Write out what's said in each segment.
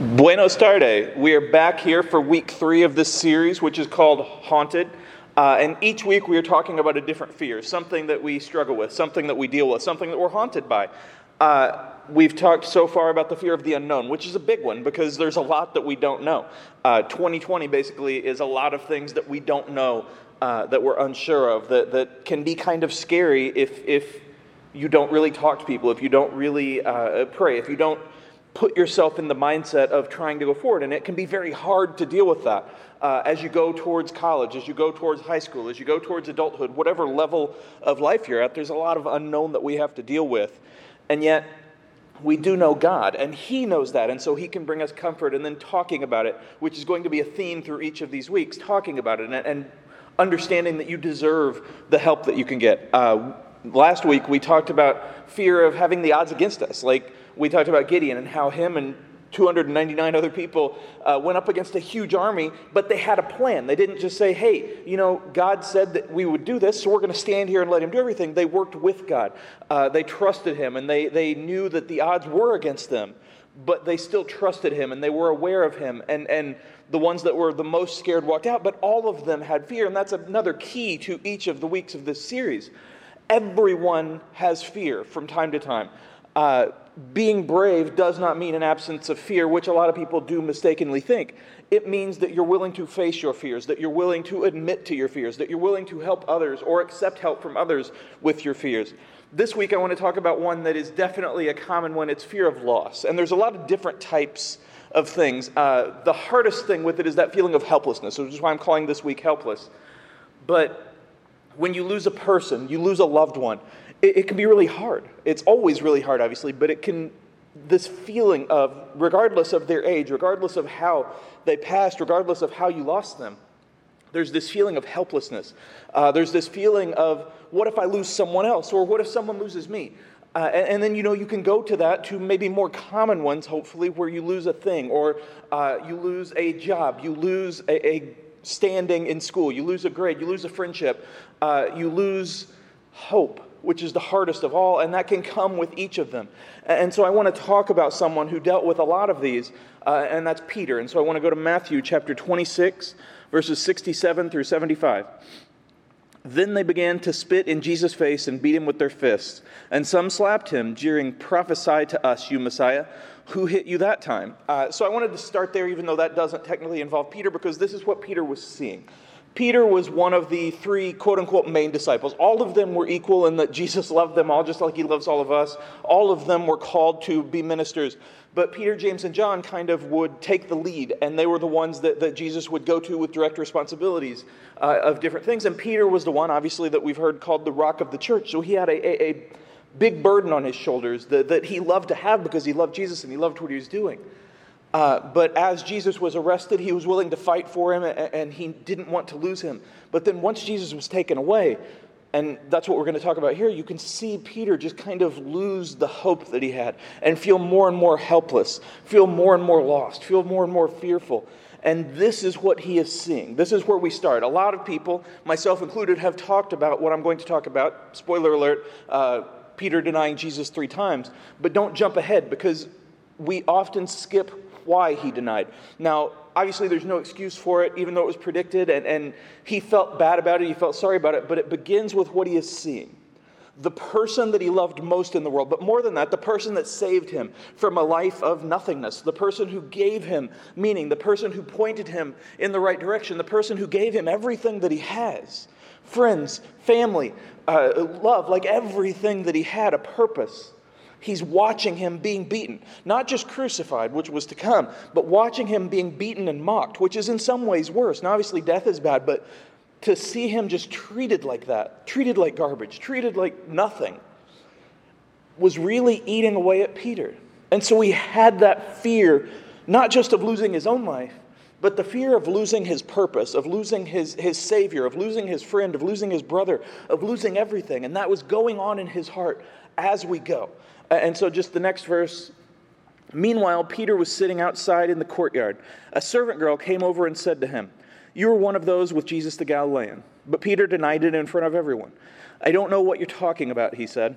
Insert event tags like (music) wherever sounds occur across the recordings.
Buenos tardes. We are back here for week three of this series, which is called Haunted. Uh, and each week we are talking about a different fear, something that we struggle with, something that we deal with, something that we're haunted by. Uh, we've talked so far about the fear of the unknown, which is a big one because there's a lot that we don't know. Uh, 2020 basically is a lot of things that we don't know, uh, that we're unsure of, that, that can be kind of scary if, if you don't really talk to people, if you don't really uh, pray, if you don't put yourself in the mindset of trying to go forward. And it can be very hard to deal with that uh, as you go towards college, as you go towards high school, as you go towards adulthood, whatever level of life you're at, there's a lot of unknown that we have to deal with. And yet, we do know God, and He knows that, and so He can bring us comfort. And then talking about it, which is going to be a theme through each of these weeks, talking about it and, and understanding that you deserve the help that you can get. Uh, last week, we talked about fear of having the odds against us. Like, we talked about Gideon and how him and 299 other people uh, went up against a huge army, but they had a plan. They didn't just say, hey, you know, God said that we would do this, so we're going to stand here and let him do everything. They worked with God. Uh, they trusted him, and they, they knew that the odds were against them, but they still trusted him, and they were aware of him. And, and the ones that were the most scared walked out, but all of them had fear, and that's another key to each of the weeks of this series. Everyone has fear from time to time. Uh, being brave does not mean an absence of fear, which a lot of people do mistakenly think. It means that you're willing to face your fears, that you're willing to admit to your fears, that you're willing to help others or accept help from others with your fears. This week, I want to talk about one that is definitely a common one it's fear of loss. And there's a lot of different types of things. Uh, the hardest thing with it is that feeling of helplessness, which is why I'm calling this week Helpless. But when you lose a person, you lose a loved one, it, it can be really hard. It's always really hard, obviously, but it can, this feeling of, regardless of their age, regardless of how they passed, regardless of how you lost them, there's this feeling of helplessness. Uh, there's this feeling of, what if I lose someone else? Or what if someone loses me? Uh, and, and, then, you know, you can go to that to maybe more common ones, hopefully, where you lose a thing, or uh, you lose a job, you lose a, a, standing in school, you lose a grade, you lose a friendship, uh, you lose hope which is the hardest of all, and that can come with each of them. And so I want to talk about someone who dealt with a lot of these, uh, and that's Peter. And so I want to go to Matthew chapter 26, verses 67 through 75. Then they began to spit in Jesus' face and beat him with their fists. And some slapped him, jeering, Prophesy to us, you Messiah. Who hit you that time? Uh, so I wanted to start there, even though that doesn't technically involve Peter, because this is what Peter was seeing. Peter was one of the three quote unquote main disciples. All of them were equal in that Jesus loved them all just like he loves all of us. All of them were called to be ministers. But Peter, James, and John kind of would take the lead, and they were the ones that, that Jesus would go to with direct responsibilities uh, of different things. And Peter was the one, obviously, that we've heard called the rock of the church. So he had a, a, a big burden on his shoulders that, that he loved to have because he loved Jesus and he loved what he was doing. Uh, but as Jesus was arrested, he was willing to fight for him and he didn't want to lose him. But then once Jesus was taken away, and that's what we're going to talk about here, you can see Peter just kind of lose the hope that he had and feel more and more helpless, feel more and more lost, feel more and more fearful. And this is what he is seeing. This is where we start. A lot of people, myself included, have talked about what I'm going to talk about. Spoiler alert uh, Peter denying Jesus three times. But don't jump ahead because we often skip why he denied. Now, obviously, there's no excuse for it, even though it was predicted, and, and he felt bad about it, he felt sorry about it, but it begins with what he is seeing. The person that he loved most in the world, but more than that, the person that saved him from a life of nothingness, the person who gave him meaning, the person who pointed him in the right direction, the person who gave him everything that he has friends, family, uh, love, like everything that he had, a purpose. He's watching him being beaten, not just crucified, which was to come, but watching him being beaten and mocked, which is in some ways worse. Now, obviously, death is bad, but to see him just treated like that, treated like garbage, treated like nothing, was really eating away at Peter. And so he had that fear, not just of losing his own life, but the fear of losing his purpose, of losing his, his Savior, of losing his friend, of losing his brother, of losing everything. And that was going on in his heart as we go. And so, just the next verse. Meanwhile, Peter was sitting outside in the courtyard. A servant girl came over and said to him, You are one of those with Jesus the Galilean. But Peter denied it in front of everyone. I don't know what you're talking about, he said.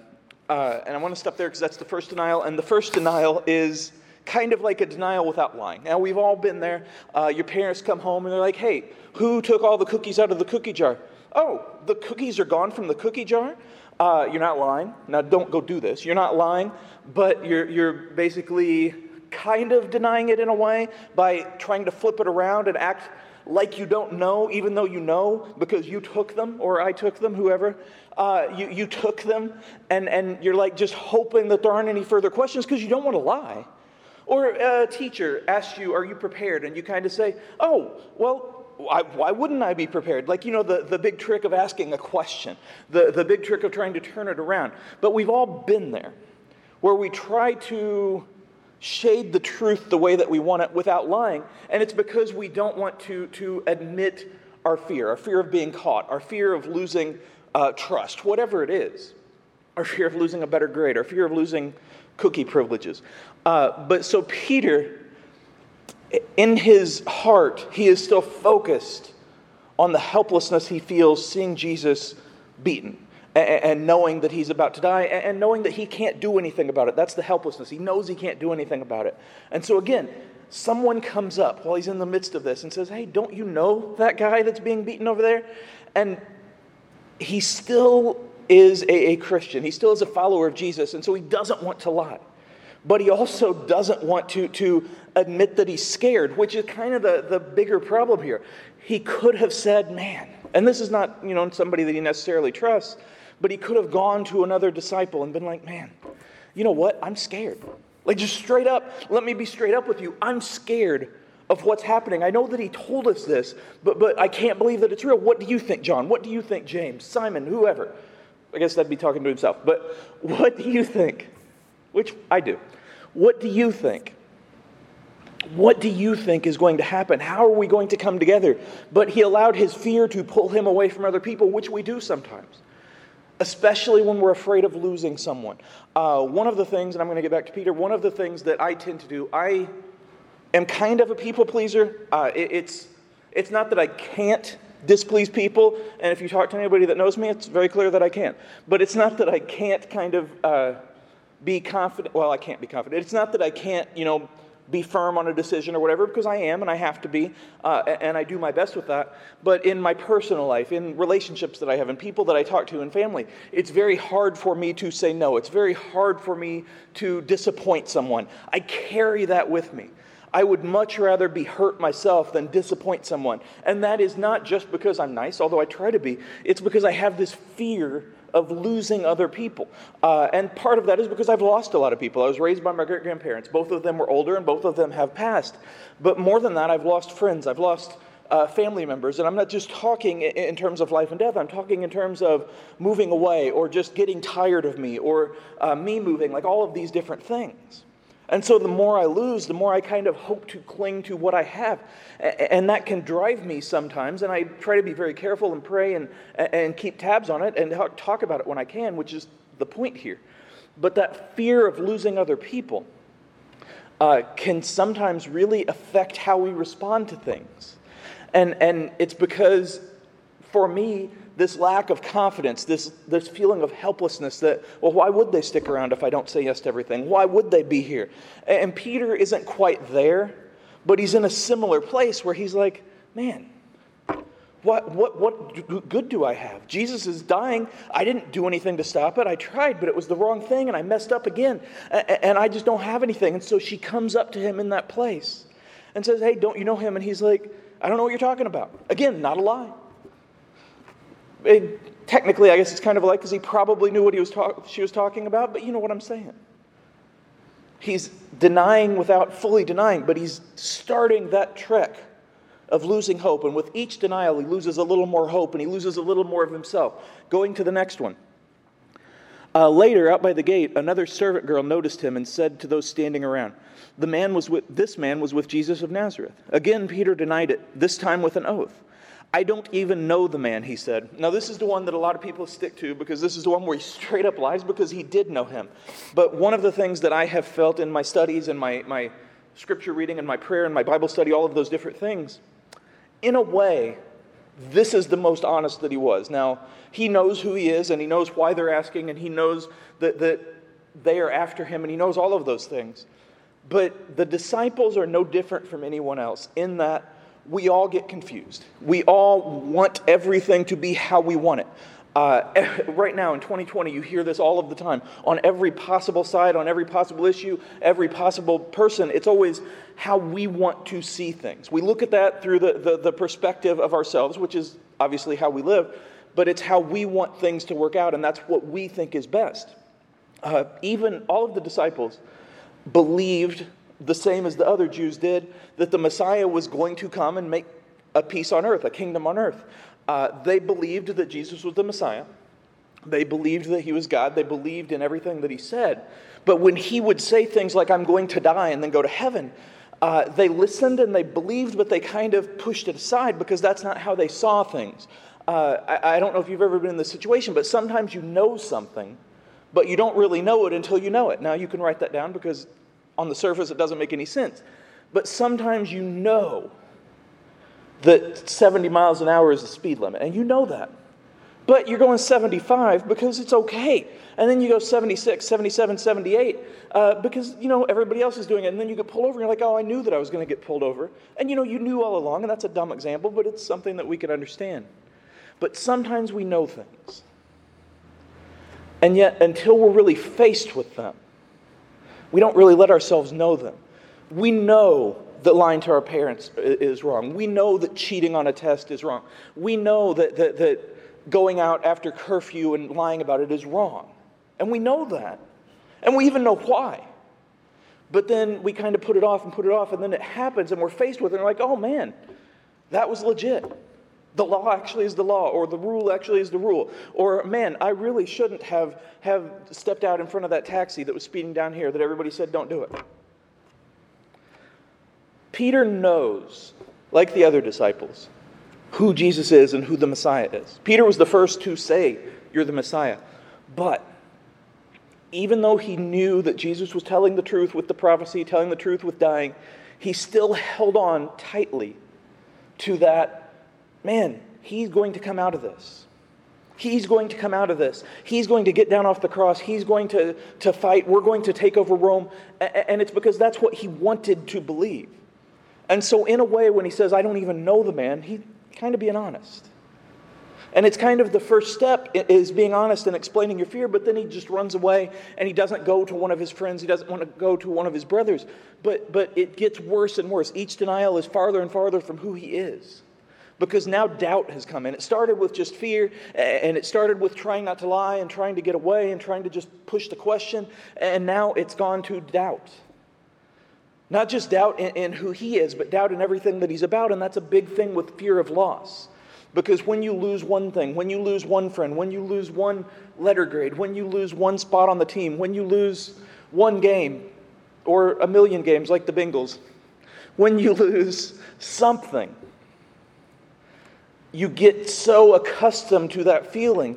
Uh, and I want to stop there because that's the first denial. And the first denial is kind of like a denial without lying. Now, we've all been there. Uh, your parents come home and they're like, hey, who took all the cookies out of the cookie jar? Oh, the cookies are gone from the cookie jar? Uh, you're not lying. Now, don't go do this. You're not lying, but you're, you're basically kind of denying it in a way by trying to flip it around and act like you don't know, even though you know because you took them or I took them, whoever. Uh, you, you took them, and, and you're like just hoping that there aren't any further questions because you don't want to lie. Or a teacher asks you, Are you prepared? And you kind of say, Oh, well, why, why, wouldn't I be prepared? Like, you know, the, the big trick of asking a question, the, the big trick of trying to turn it around. But we've all been there where we try to shade the truth the way that we want it without lying. And it's because we don't want to, to admit our fear, our fear of being caught, our fear of losing uh, trust, whatever it is, our fear of losing a better grade, our fear of losing cookie privileges. Uh, but so Peter, in his heart, he is still focused on the helplessness he feels seeing Jesus beaten and knowing that he's about to die and knowing that he can't do anything about it. That's the helplessness. He knows he can't do anything about it. And so, again, someone comes up while he's in the midst of this and says, Hey, don't you know that guy that's being beaten over there? And he still is a, a Christian, he still is a follower of Jesus, and so he doesn't want to lie. But he also doesn't want to, to admit that he's scared, which is kind of the, the bigger problem here. He could have said, Man, and this is not you know somebody that he necessarily trusts, but he could have gone to another disciple and been like, Man, you know what? I'm scared. Like, just straight up, let me be straight up with you. I'm scared of what's happening. I know that he told us this, but, but I can't believe that it's real. What do you think, John? What do you think, James, Simon, whoever? I guess that'd be talking to himself. But (laughs) what do you think? Which I do. What do you think? What do you think is going to happen? How are we going to come together? But he allowed his fear to pull him away from other people, which we do sometimes, especially when we're afraid of losing someone. Uh, one of the things, and I'm going to get back to Peter, one of the things that I tend to do, I am kind of a people pleaser. Uh, it, it's, it's not that I can't displease people, and if you talk to anybody that knows me, it's very clear that I can't. But it's not that I can't kind of uh, be confident. Well, I can't be confident. It's not that I can't, you know, be firm on a decision or whatever, because I am and I have to be, uh, and I do my best with that. But in my personal life, in relationships that I have, and people that I talk to in family, it's very hard for me to say no. It's very hard for me to disappoint someone. I carry that with me. I would much rather be hurt myself than disappoint someone. And that is not just because I'm nice, although I try to be, it's because I have this fear of losing other people. Uh, and part of that is because I've lost a lot of people. I was raised by my great grandparents. Both of them were older and both of them have passed. But more than that, I've lost friends. I've lost uh, family members. And I'm not just talking in terms of life and death, I'm talking in terms of moving away or just getting tired of me or uh, me moving, like all of these different things. And so the more I lose, the more I kind of hope to cling to what I have. And that can drive me sometimes. And I try to be very careful and pray and, and keep tabs on it and talk about it when I can, which is the point here. But that fear of losing other people uh, can sometimes really affect how we respond to things. And, and it's because, for me, this lack of confidence, this, this feeling of helplessness that, well, why would they stick around if I don't say yes to everything? Why would they be here? And Peter isn't quite there, but he's in a similar place where he's like, man, what, what, what good do I have? Jesus is dying. I didn't do anything to stop it. I tried, but it was the wrong thing, and I messed up again, and I just don't have anything. And so she comes up to him in that place and says, Hey, don't you know him? And he's like, I don't know what you're talking about. Again, not a lie. It, technically, I guess it's kind of like because he probably knew what he was talk- she was talking about, but you know what I'm saying. He's denying without fully denying, but he's starting that trek of losing hope. And with each denial, he loses a little more hope and he loses a little more of himself. Going to the next one. Uh, later, out by the gate, another servant girl noticed him and said to those standing around, the man was with, This man was with Jesus of Nazareth. Again, Peter denied it, this time with an oath. I don't even know the man, he said. Now, this is the one that a lot of people stick to because this is the one where he (laughs) straight up lies because he did know him. But one of the things that I have felt in my studies and my, my scripture reading and my prayer and my Bible study, all of those different things, in a way, this is the most honest that he was. Now, he knows who he is and he knows why they're asking and he knows that, that they are after him and he knows all of those things. But the disciples are no different from anyone else in that we all get confused. We all want everything to be how we want it. Uh, (laughs) right now in 2020, you hear this all of the time. On every possible side, on every possible issue, every possible person, it's always how we want to see things. We look at that through the, the, the perspective of ourselves, which is obviously how we live, but it's how we want things to work out, and that's what we think is best. Uh, even all of the disciples believed the same as the other Jews did that the Messiah was going to come and make a peace on earth, a kingdom on earth. Uh, they believed that Jesus was the Messiah. They believed that he was God. They believed in everything that he said. But when he would say things like, I'm going to die and then go to heaven, uh, they listened and they believed, but they kind of pushed it aside because that's not how they saw things. Uh, I, I don't know if you've ever been in this situation, but sometimes you know something, but you don't really know it until you know it. Now, you can write that down because on the surface it doesn't make any sense. But sometimes you know that 70 miles an hour is the speed limit, and you know that. But you're going 75 because it's okay. And then you go 76, 77, 78 uh, because, you know, everybody else is doing it. And then you get pulled over and you're like, oh, I knew that I was going to get pulled over. And, you know, you knew all along, and that's a dumb example, but it's something that we can understand. But sometimes we know things. And yet, until we're really faced with them, we don't really let ourselves know them. We know that lying to our parents is wrong. We know that cheating on a test is wrong. We know that, that, that going out after curfew and lying about it is wrong. And we know that. And we even know why. But then we kind of put it off and put it off, and then it happens, and we're faced with it, and we're like, oh man, that was legit. The law actually is the law, or the rule actually is the rule. Or, man, I really shouldn't have, have stepped out in front of that taxi that was speeding down here that everybody said don't do it. Peter knows, like the other disciples, who Jesus is and who the Messiah is. Peter was the first to say, You're the Messiah. But even though he knew that Jesus was telling the truth with the prophecy, telling the truth with dying, he still held on tightly to that man, he's going to come out of this. He's going to come out of this. He's going to get down off the cross. He's going to, to fight. We're going to take over Rome. And it's because that's what he wanted to believe. And so, in a way, when he says, I don't even know the man, he kind of being honest. And it's kind of the first step is being honest and explaining your fear, but then he just runs away and he doesn't go to one of his friends. He doesn't want to go to one of his brothers. But, but it gets worse and worse. Each denial is farther and farther from who he is because now doubt has come in. It started with just fear, and it started with trying not to lie and trying to get away and trying to just push the question, and now it's gone to doubt. Not just doubt in, in, who he is, but doubt in everything that he's about. And that's a big thing with fear of loss. Because when you lose one thing, when you lose one friend, when you lose one letter grade, when you lose one spot on the team, when you lose one game or a million games like the Bengals, when you (laughs) lose something, you get so accustomed to that feeling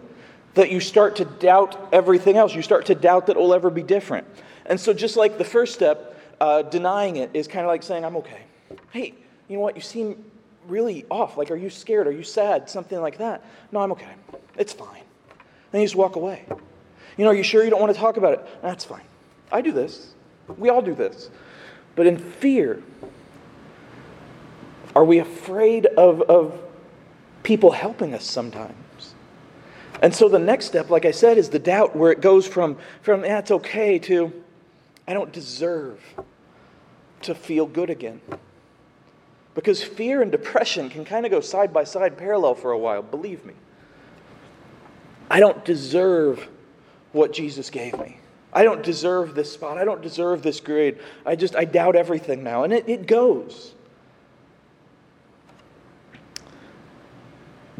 that you start to doubt everything else. You start to doubt that it will ever be different. And so, just like the first step, uh, denying it is kind of like saying, I'm okay. Hey, you know what? You seem really off. Like, are you scared? Are you sad? Something like that. No, I'm okay. It's fine. Then you just walk away. You know, are you sure you don't want to talk about it? That's fine. I do this. We all do this. But in fear, are we afraid of, of people helping us sometimes? And so the next step, like I said, is the doubt where it goes from, from it's okay to I don't deserve to feel good again. Because fear and depression can kind of go side by side, parallel for a while, believe me. I don't deserve what Jesus gave me. I don't deserve this spot. I don't deserve this grade. I just, I doubt everything now. And it, it goes.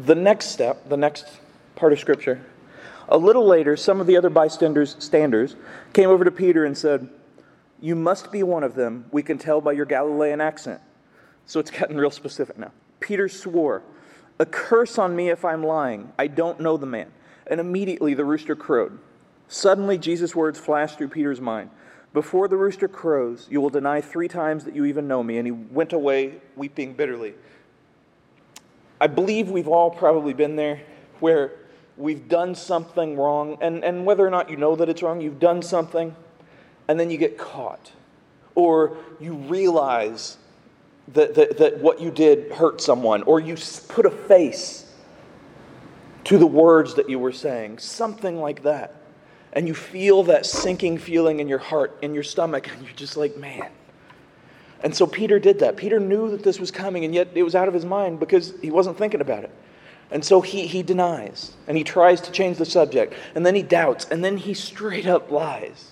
The next step, the next part of Scripture, a little later, some of the other bystanders standers came over to Peter and said, You must be one of them. We can tell by your Galilean accent. So it's getting real specific now. Peter swore, A curse on me if I'm lying. I don't know the man. And immediately the rooster crowed. Suddenly, Jesus' words flashed through Peter's mind. Before the rooster crows, you will deny three times that you even know me. And he went away weeping bitterly. I believe we've all probably been there where we've done something wrong, and, and whether or not you know that it's wrong, you've done something, and then you get caught. or you realize that, that, that what you did hurt someone, or you put a face to the words that you were saying, something like that. And you feel that sinking feeling in your heart, in your stomach, and you're just like, man. And so Peter did that. Peter knew that this was coming, and yet it was out of his mind because he wasn't thinking about it. And so he, he denies, and he tries to change the subject, and then he doubts, and then he straight up lies.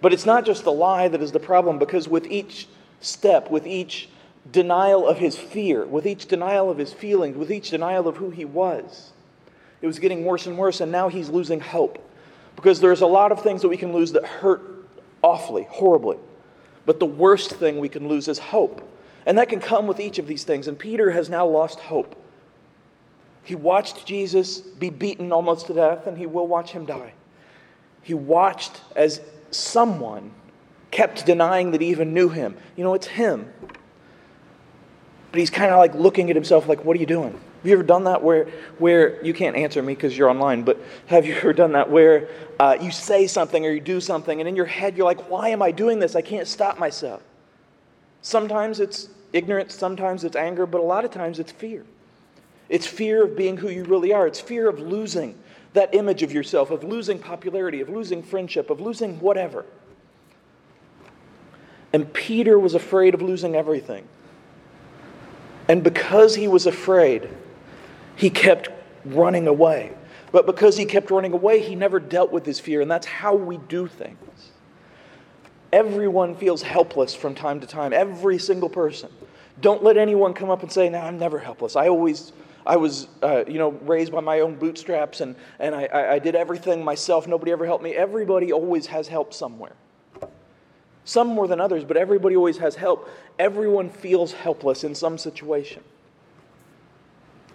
But it's not just the lie that is the problem, because with each step, with each denial of his fear, with each denial of his feelings, with each denial of who he was, it was getting worse and worse, and now he's losing hope. Because there's a lot of things that we can lose that hurt awfully, horribly. But the worst thing we can lose is hope. And that can come with each of these things. And Peter has now lost hope. He watched Jesus be beaten almost to death, and he will watch him die. He watched as someone kept denying that he even knew him. You know, it's him. But he's kind of like looking at himself like, what are you doing? Have you ever done that where, where you can't answer me because you're online, but have you ever done that where uh, you say something or you do something and in your head you're like, why am I doing this? I can't stop myself. Sometimes it's ignorance, sometimes it's anger, but a lot of times it's fear. It's fear of being who you really are, it's fear of losing that image of yourself, of losing popularity, of losing friendship, of losing whatever. And Peter was afraid of losing everything. And because he was afraid, he kept running away. But because he kept running away, he never dealt with his fear. And that's how we do things. Everyone feels helpless from time to time, every single person. Don't let anyone come up and say, No, I'm never helpless. I always I was, uh, you know, raised by my own bootstraps and, and I, I did everything myself. Nobody ever helped me. Everybody always has help somewhere. Some more than others, but everybody always has help. Everyone feels helpless in some situation.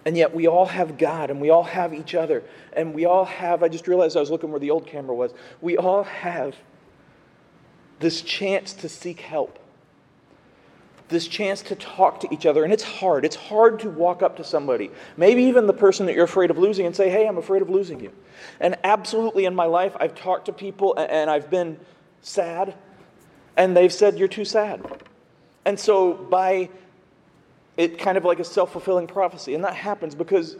And yet we all have God and we all have each other. And we all have, I just realized I was looking where the old camera was. We all have this chance to seek help this chance to talk to each other. And it's hard. It's hard to walk up to somebody, maybe even the person that you're afraid of losing, and say, Hey, I'm afraid of losing you. And absolutely in my life, I've talked to people and I've been sad, and they've said, You're too sad. And so, by it kind of like a self fulfilling prophecy, and that happens because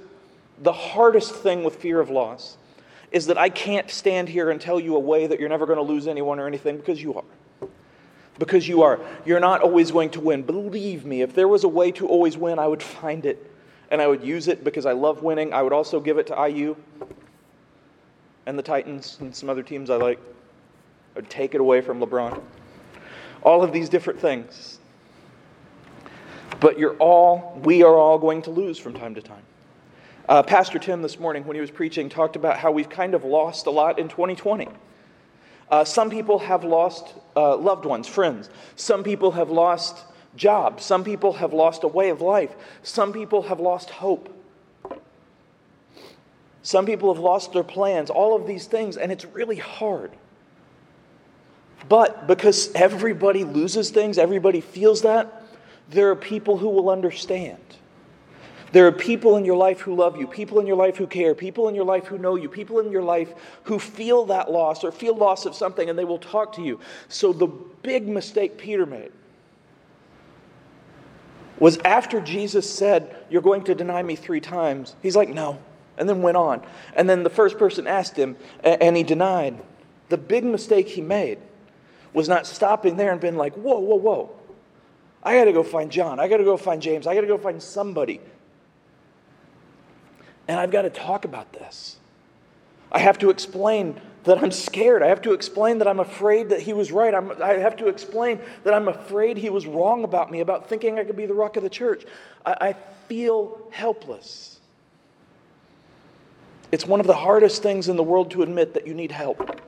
the hardest thing with fear of loss is that I can't stand here and tell you a way that you're never going to lose anyone or anything because you are because you are. You're not always going to win. Believe me, if there was a way to always win, I would find it and I would use it because I love winning. I would also give it to IU and the Titans and some other teams I like. I would take it away from LeBron. All of these different things. But you're all, we are all going to lose from time to time. Uh, Pastor Tim this morning, when he was preaching, talked about how we've kind of lost a lot in 2020. Uh, some people have lost uh, loved ones, friends. Some people have lost jobs. Some people have lost a way of life. Some people have lost hope. Some people have lost their plans, all of these things, and it's really hard. But because everybody loses things, everybody feels that, there are people who will understand. There are people in your life who love you, people in your life who care, people in your life who know you, people in your life who feel that loss or feel loss of something and they will talk to you. So the big mistake Peter made was after Jesus said, You're going to deny me three times, he's like, No. And then went on. And then the first person asked him, and he denied. The big mistake he made was not stopping there and being like, Whoa, whoa, whoa. I got to go find John. I got to go find James. I got to go find somebody and I've got to talk about this. I have to explain that I'm scared. I have to explain that I'm afraid that he was right. I'm, i have to explain that I'm afraid he was wrong about me, about thinking I could be the rock of the church. I, I feel helpless. It's one of the hardest things in the world to admit that you need help.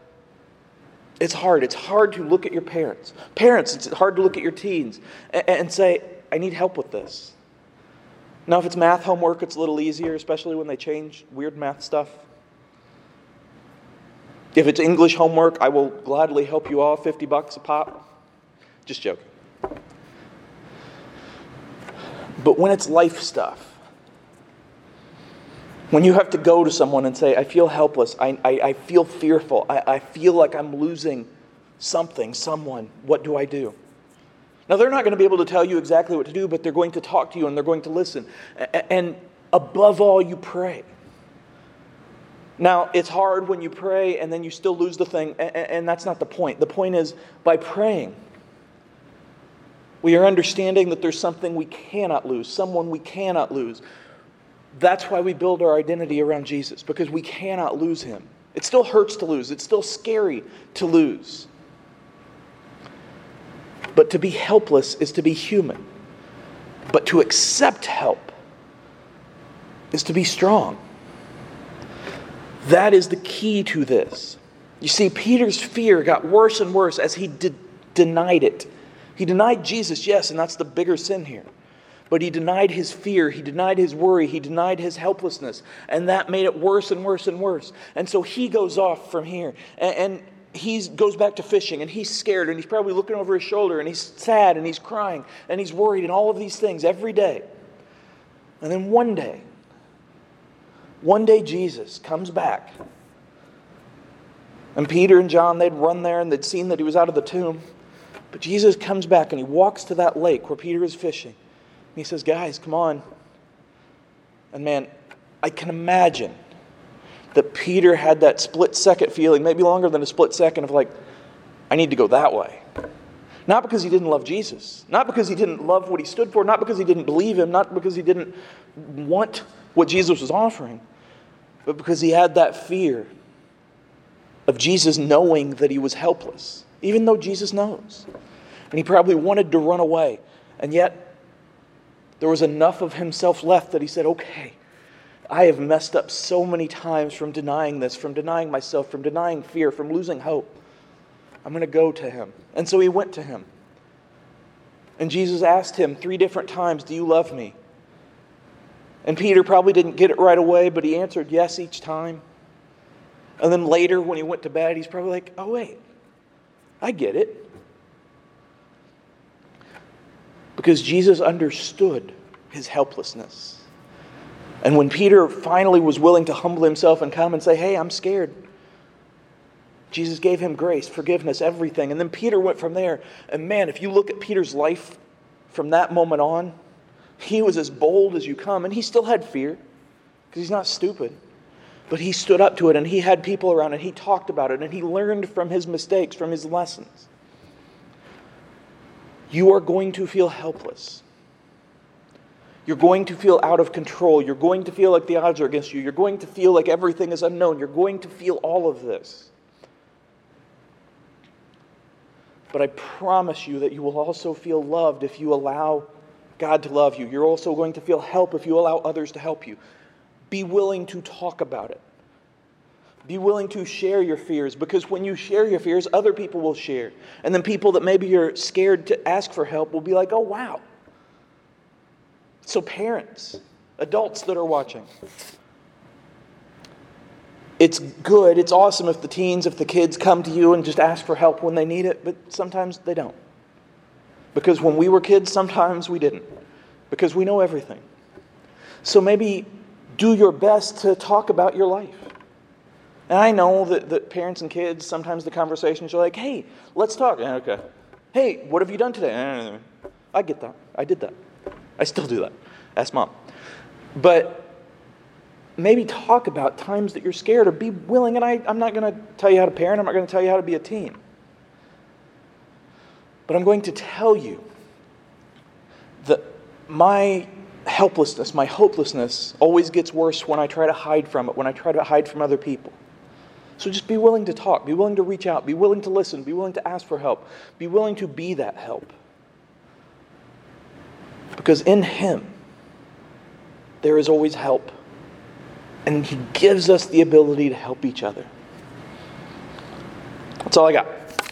It's hard. It's hard to look at your parents. Parents, it's hard to look at your teens and, and say, I need help with this. Now, if it's math homework, it's a little easier, especially when they change weird math stuff. If it's English homework, I will gladly help you all 50 bucks a pop. Just joking. But when it's life stuff, when you have to go to someone and say, I feel helpless, I, I, I feel fearful, I, I feel like I'm losing something, someone, what do I do? Now, they're not going to be able to tell you exactly what to do, but they're going to talk to you and they're going to listen. And above all, you pray. Now, it's hard when you pray and then you still lose the thing, and that's not the point. The point is by praying, we are understanding that there's something we cannot lose, someone we cannot lose. That's why we build our identity around Jesus, because we cannot lose him. It still hurts to lose, it's still scary to lose. But to be helpless is to be human. But to accept help is to be strong. That is the key to this. You see, Peter's fear got worse and worse as he de- denied it. He denied Jesus, yes, and that's the bigger sin here. But he denied his fear, he denied his worry, he denied his helplessness, and that made it worse and worse and worse. And so he goes off from here, and, he goes back to fishing, and he's scared, and he's probably looking over his shoulder, and he's sad, and he's crying, and he's worried, and all of these things every day. And then one day, one day Jesus comes back. And Peter and John, they'd run there and they'd seen that he was out of the tomb. But Jesus comes back and he walks to that lake where Peter is fishing. He says, Guys, come on. And man, I can imagine that Peter had that split second feeling, maybe longer than a split second, of like, I need to go that way. Not because he didn't love Jesus, not because he didn't love what he stood for, not because he didn't believe him, not because he didn't want what Jesus was offering, but because he had that fear of Jesus knowing that he was helpless, even though Jesus knows. And he probably wanted to run away. And yet, there was enough of himself left that he said, Okay, I have messed up so many times from denying this, from denying myself, from denying fear, from losing hope. I'm going to go to him. And so he went to him. And Jesus asked him three different times, Do you love me? And Peter probably didn't get it right away, but he answered yes each time. And then later, when he went to bed, he's probably like, oh, wait, I get it. Because Jesus understood his helplessness. And when Peter finally was willing to humble himself and come and say, hey, I'm scared, Jesus gave him grace, forgiveness, everything. And then Peter went from there. And man, if you look at Peter's life from that moment on, he was as bold as you come, and he still had fear because he's not stupid. But he stood up to it, and he had people around, and he talked about it, and he learned from his mistakes, from his lessons. You are going to feel helpless. You're going to feel out of control. You're going to feel like the odds are against you. You're going to feel like everything is unknown. You're going to feel all of this. But I promise you that you will also feel loved if you allow God to love you. You're also going to feel help if you allow others to help you. Be willing to talk about it. Be willing to share your fears because when you share your fears, other people will share. And then people that maybe you're scared to ask for help will be like, oh, wow. So, parents, adults that are watching, it's good, it's awesome if the teens, if the kids come to you and just ask for help when they need it, but sometimes they don't. Because when we were kids, sometimes we didn't, because we know everything. So maybe do your best to talk about your life. And I know that, that parents and kids, sometimes the conversations are like, hey, let's talk. Yeah, Okay. Hey, what have you done today? I get that. I did that. I still do that. Ask mom. But maybe talk about times that you're scared or be willing. And I, I'm not going to tell you how to parent, I'm not going to tell you how to be a teen. But I'm going to tell you that my helplessness, my hopelessness, always gets worse when I try to hide from it, when I try to hide from other people. So just be willing to talk, be willing to reach out, be willing to listen, be willing to ask for help, be willing to be that help. Because in Him, there is always help. And He gives us the ability to help each other. That's all I got.